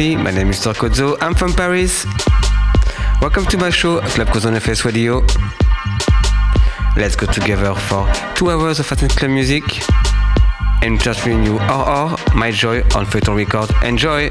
everybody, my name is Torkozo, I'm from Paris. Welcome to my show, Club Cozone Face Radio. Let's go together for two hours of Latin club music and just bring you RR, My Joy on Photon Record. Enjoy!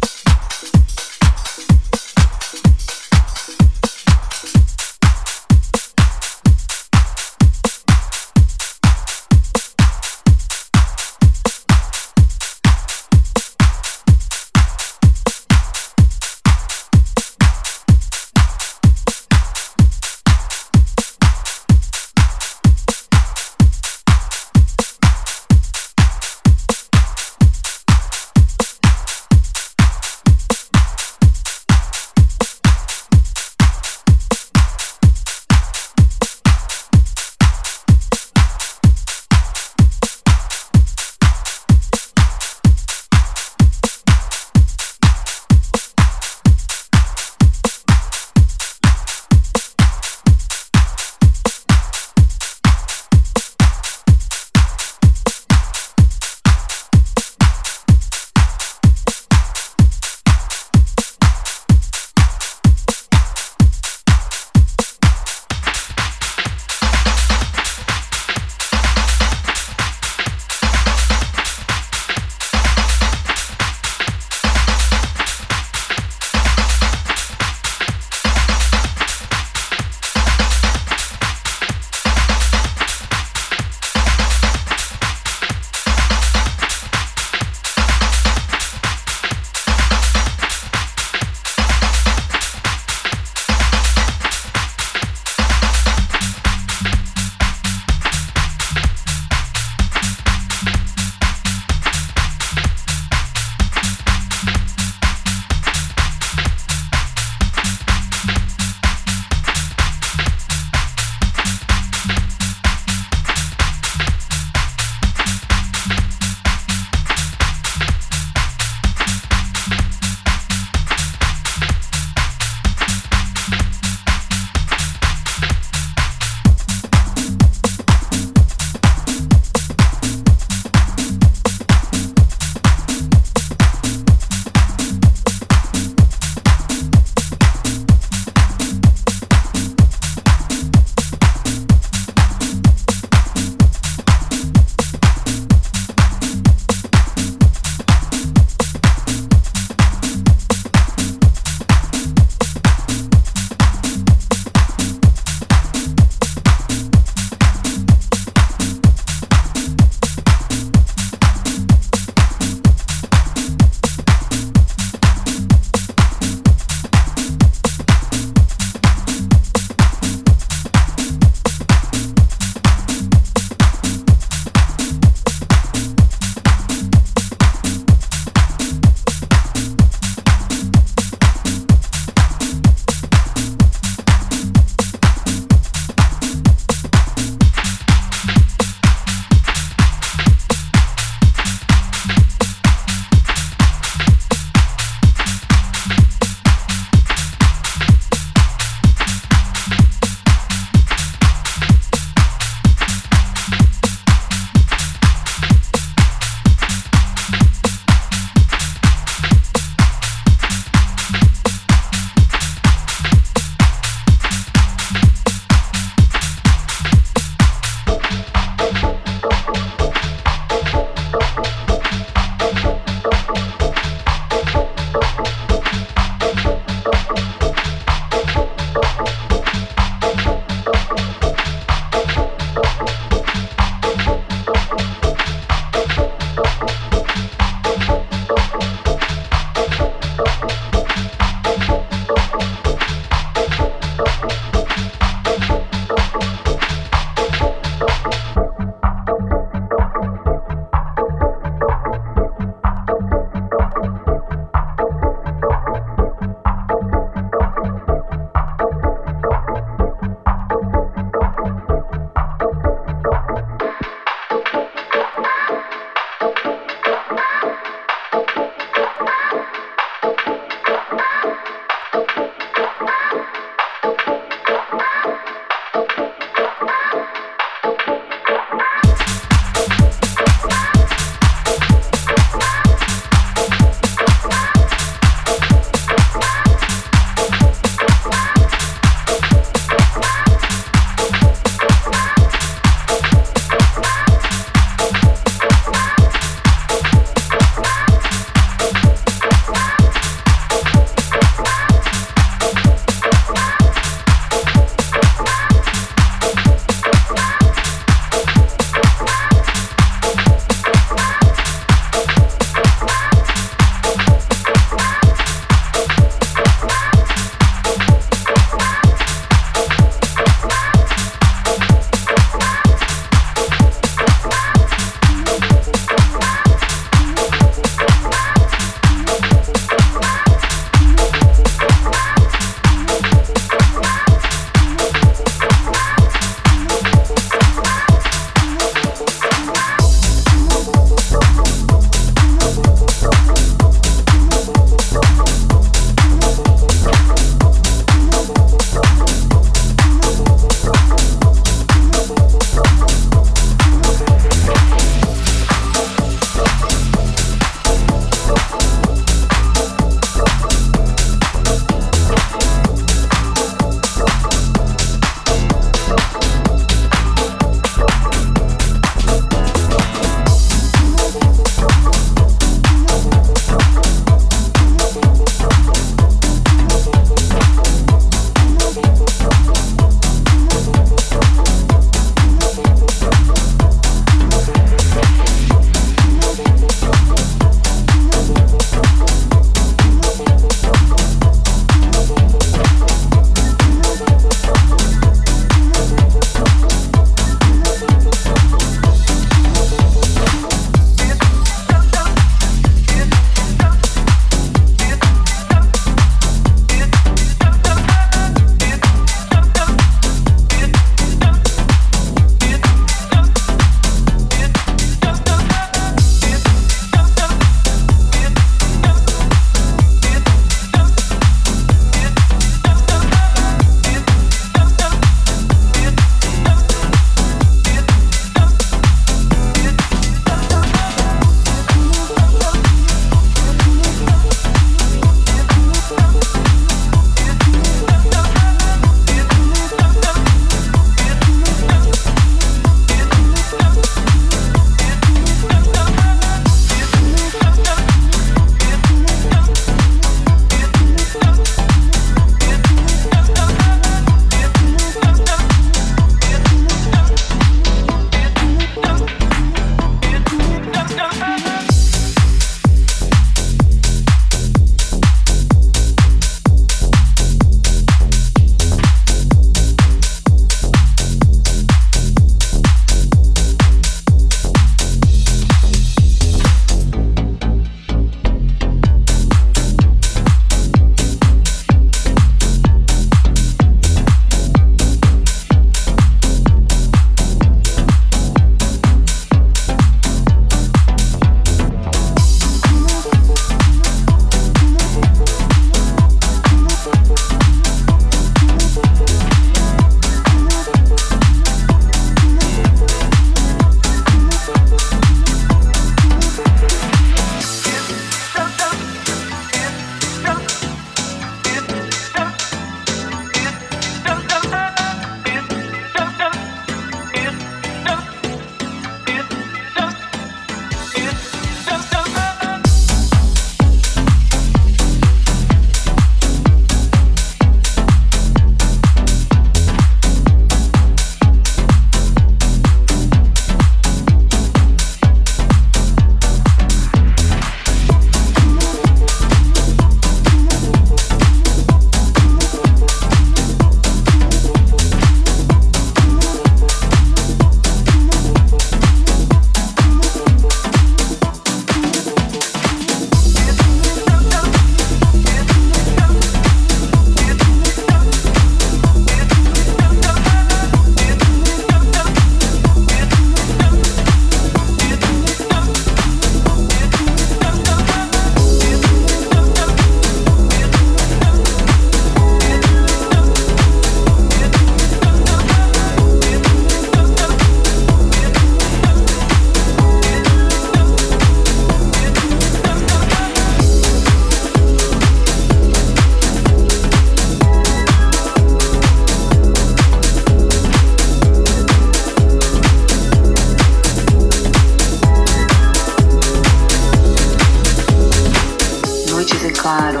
Em claro,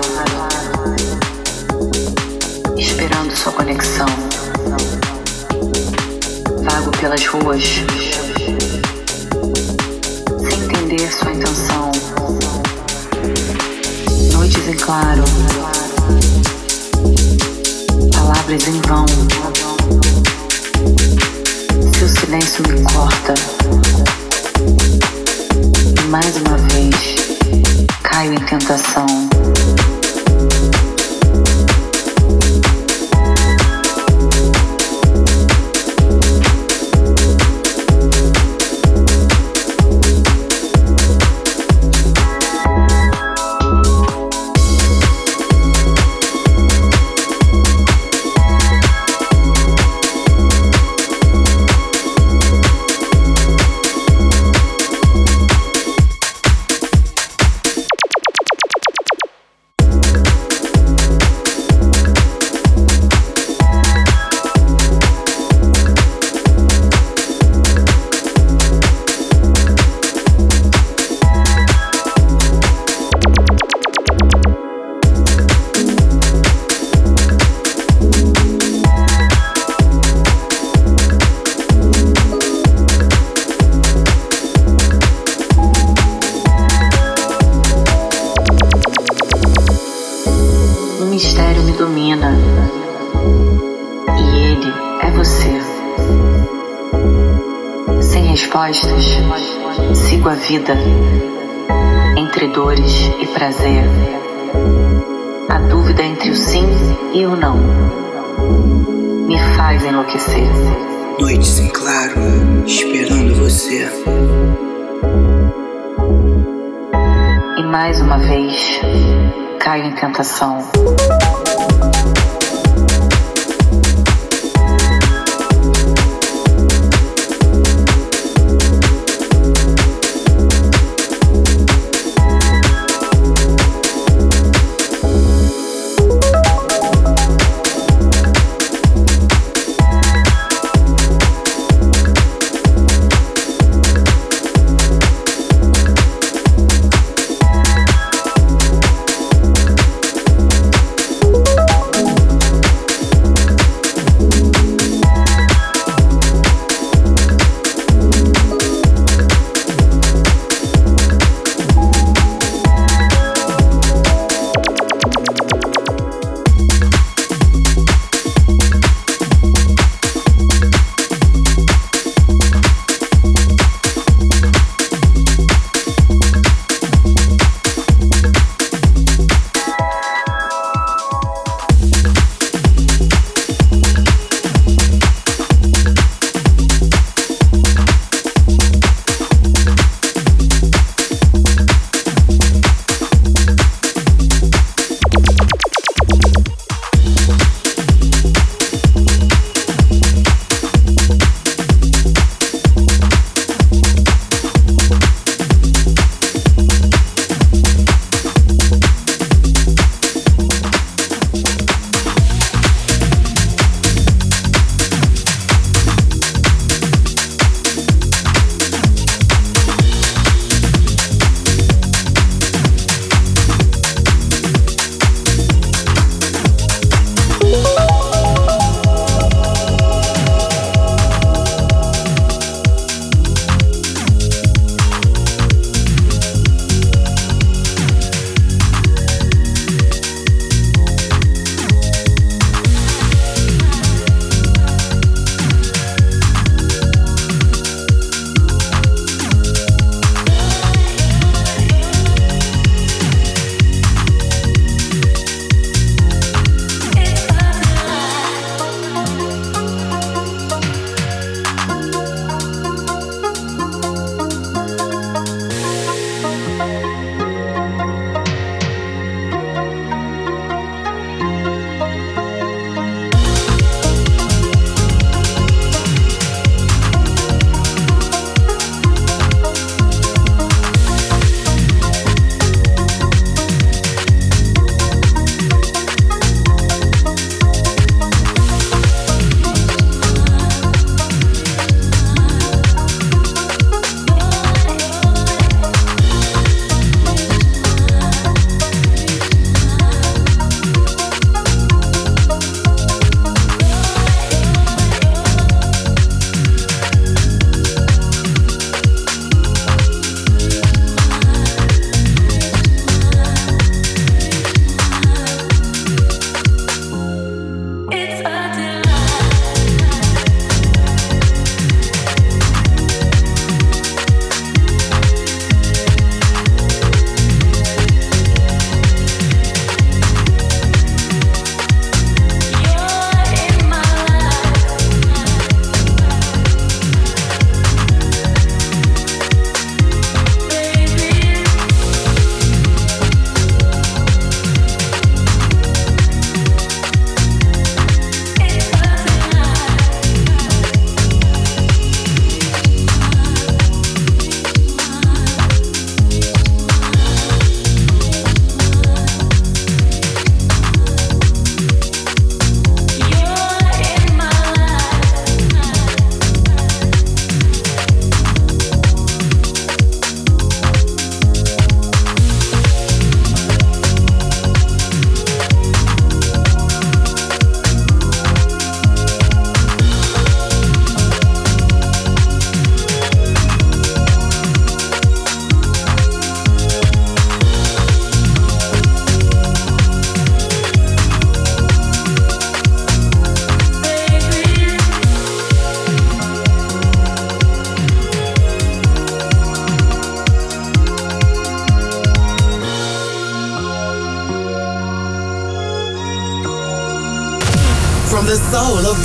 esperando sua conexão. Vago pelas ruas, sem entender sua intenção. Noites em claro, palavras em vão. Seu silêncio me corta. E mais uma vez caio em tentação. Caio em tentação.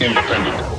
Independent.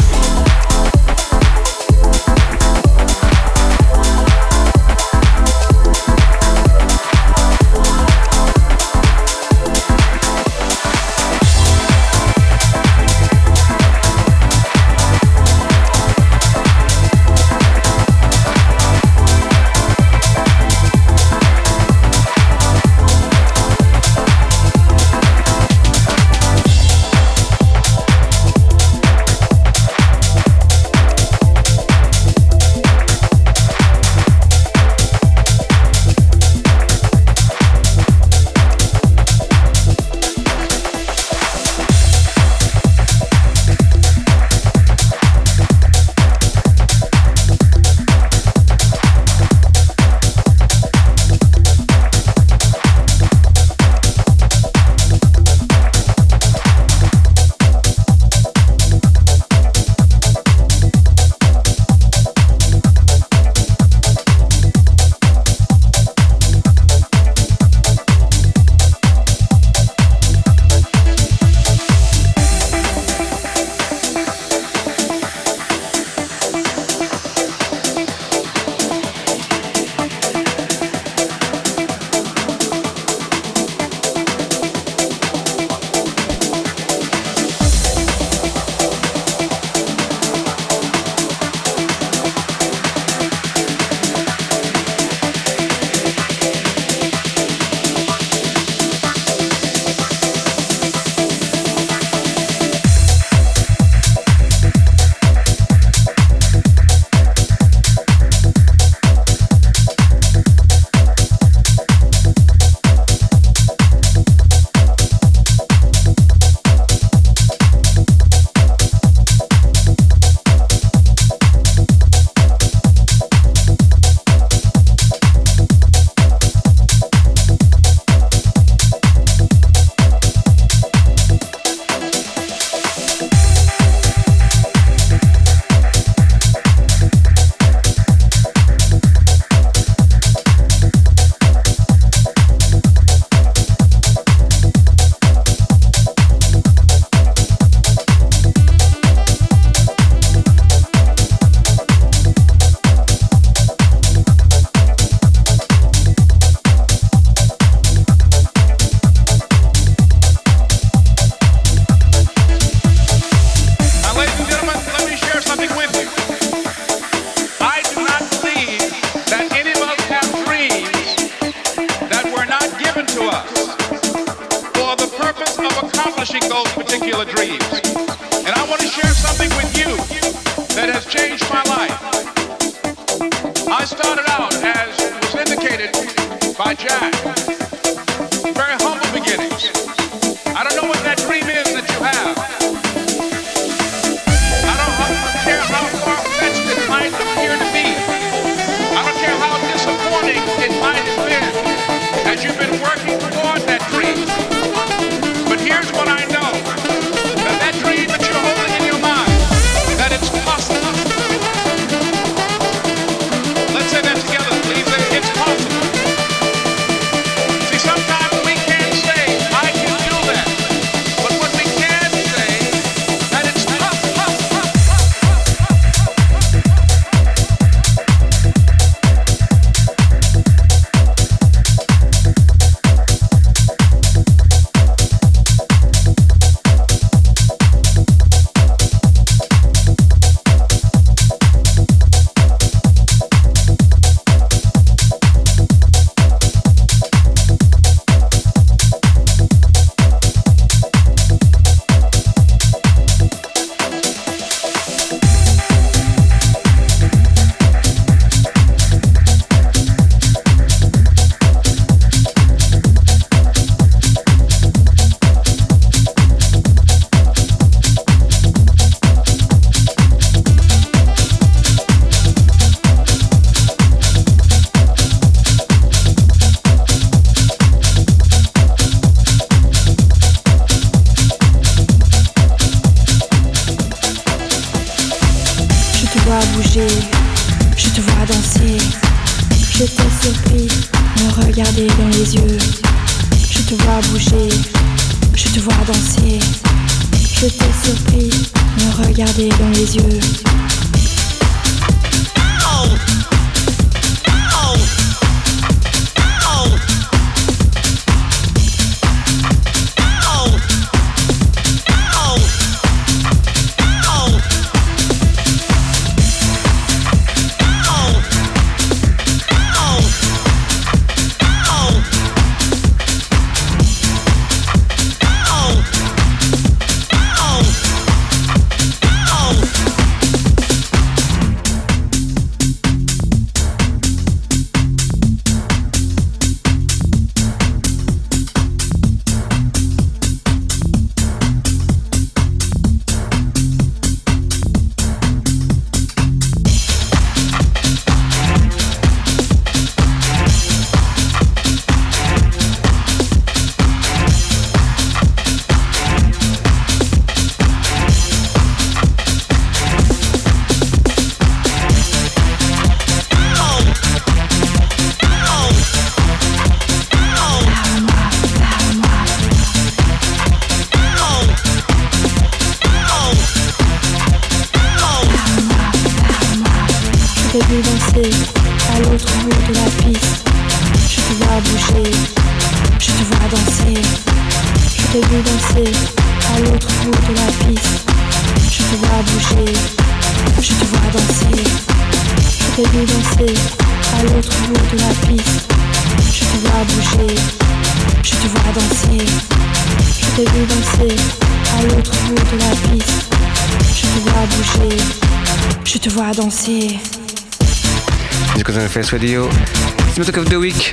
Radio. It's Talk of the Week.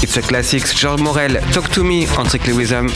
It's a Classics. George Morel, Talk to Me on Strictly Rhythm.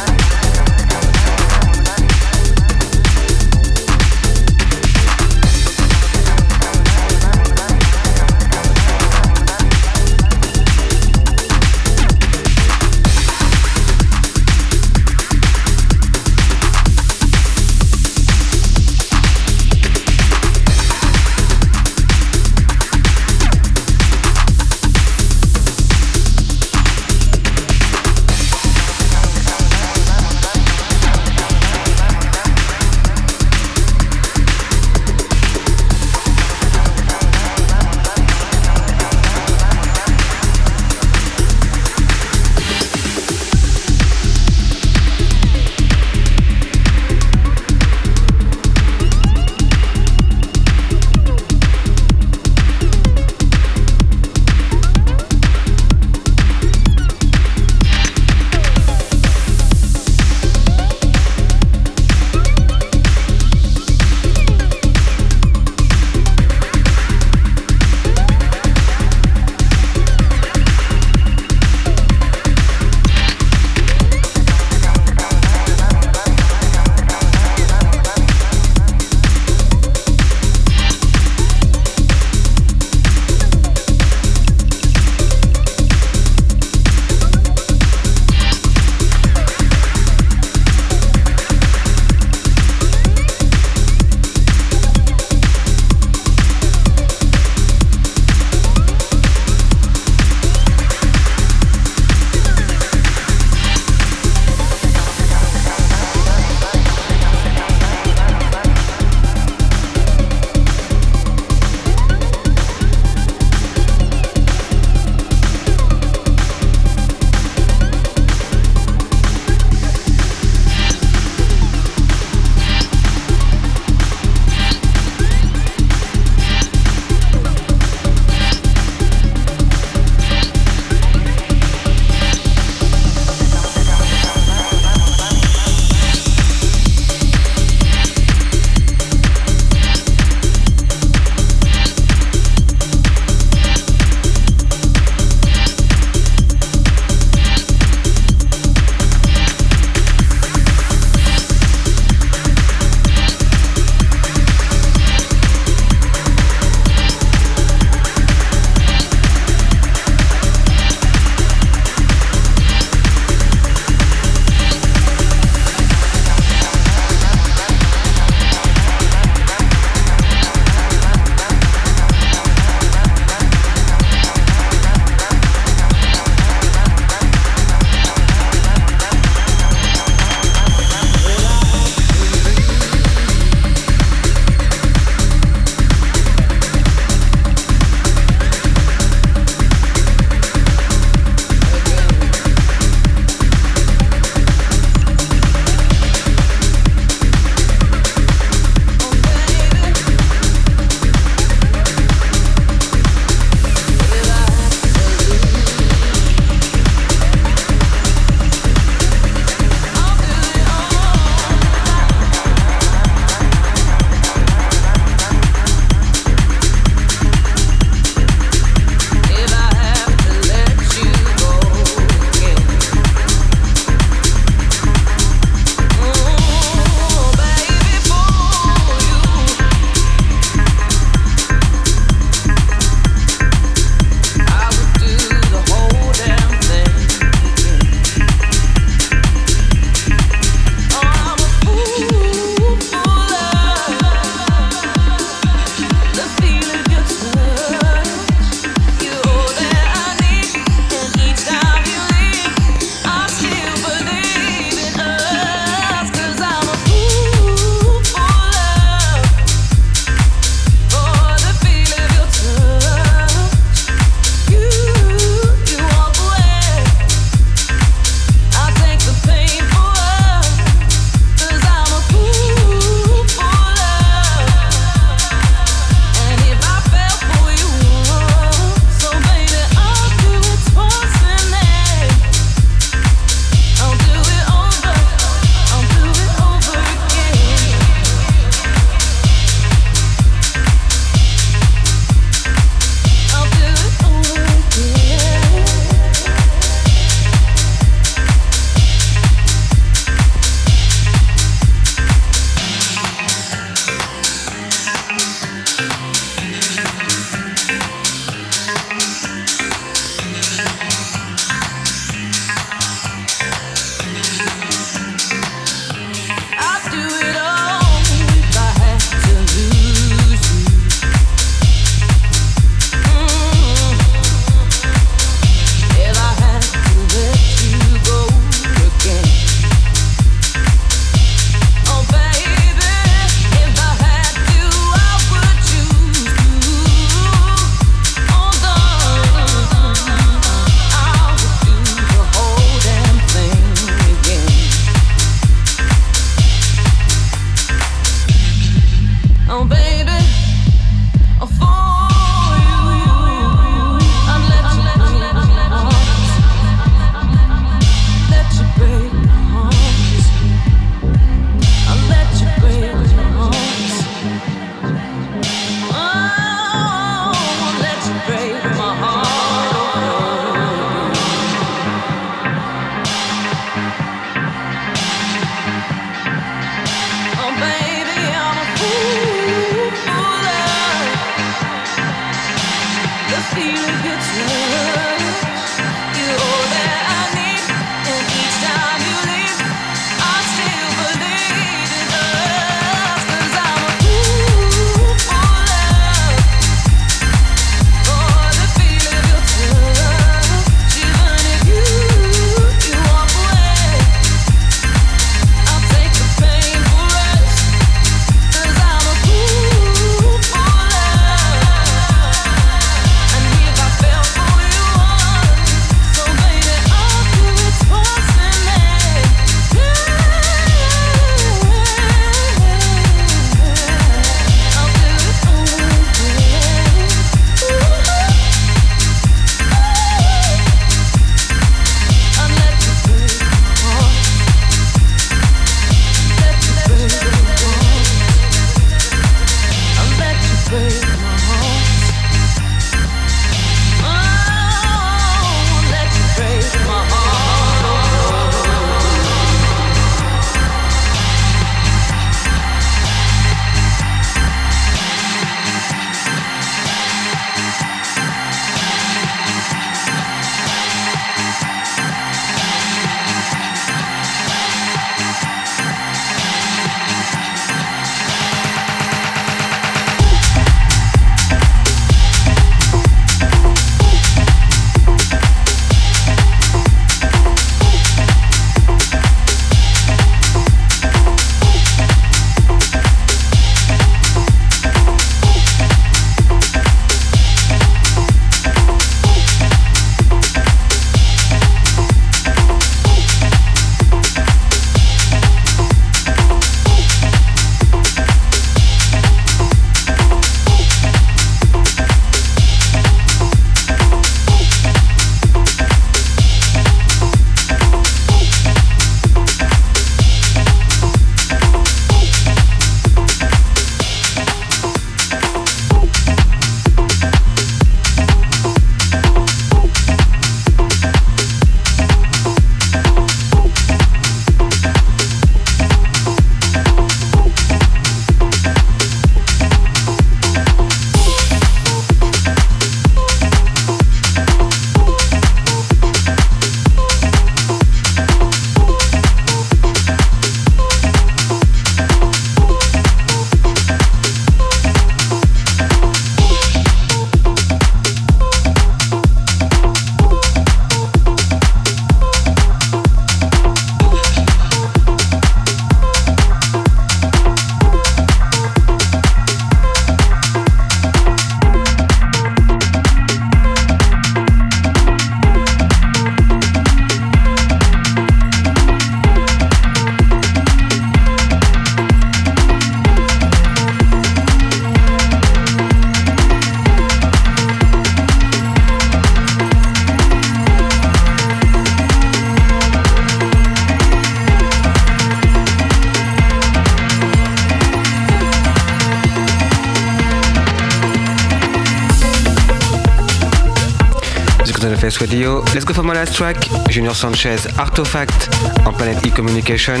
Let's go for my last track, Junior Sanchez, Artifact on Planet E Communication.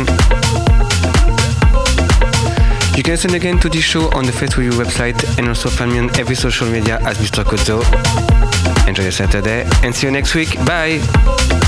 You can listen again to this show on the Face Radio website and also find me on every social media as Mr. Kozo. Enjoy your Saturday and see you next week. Bye!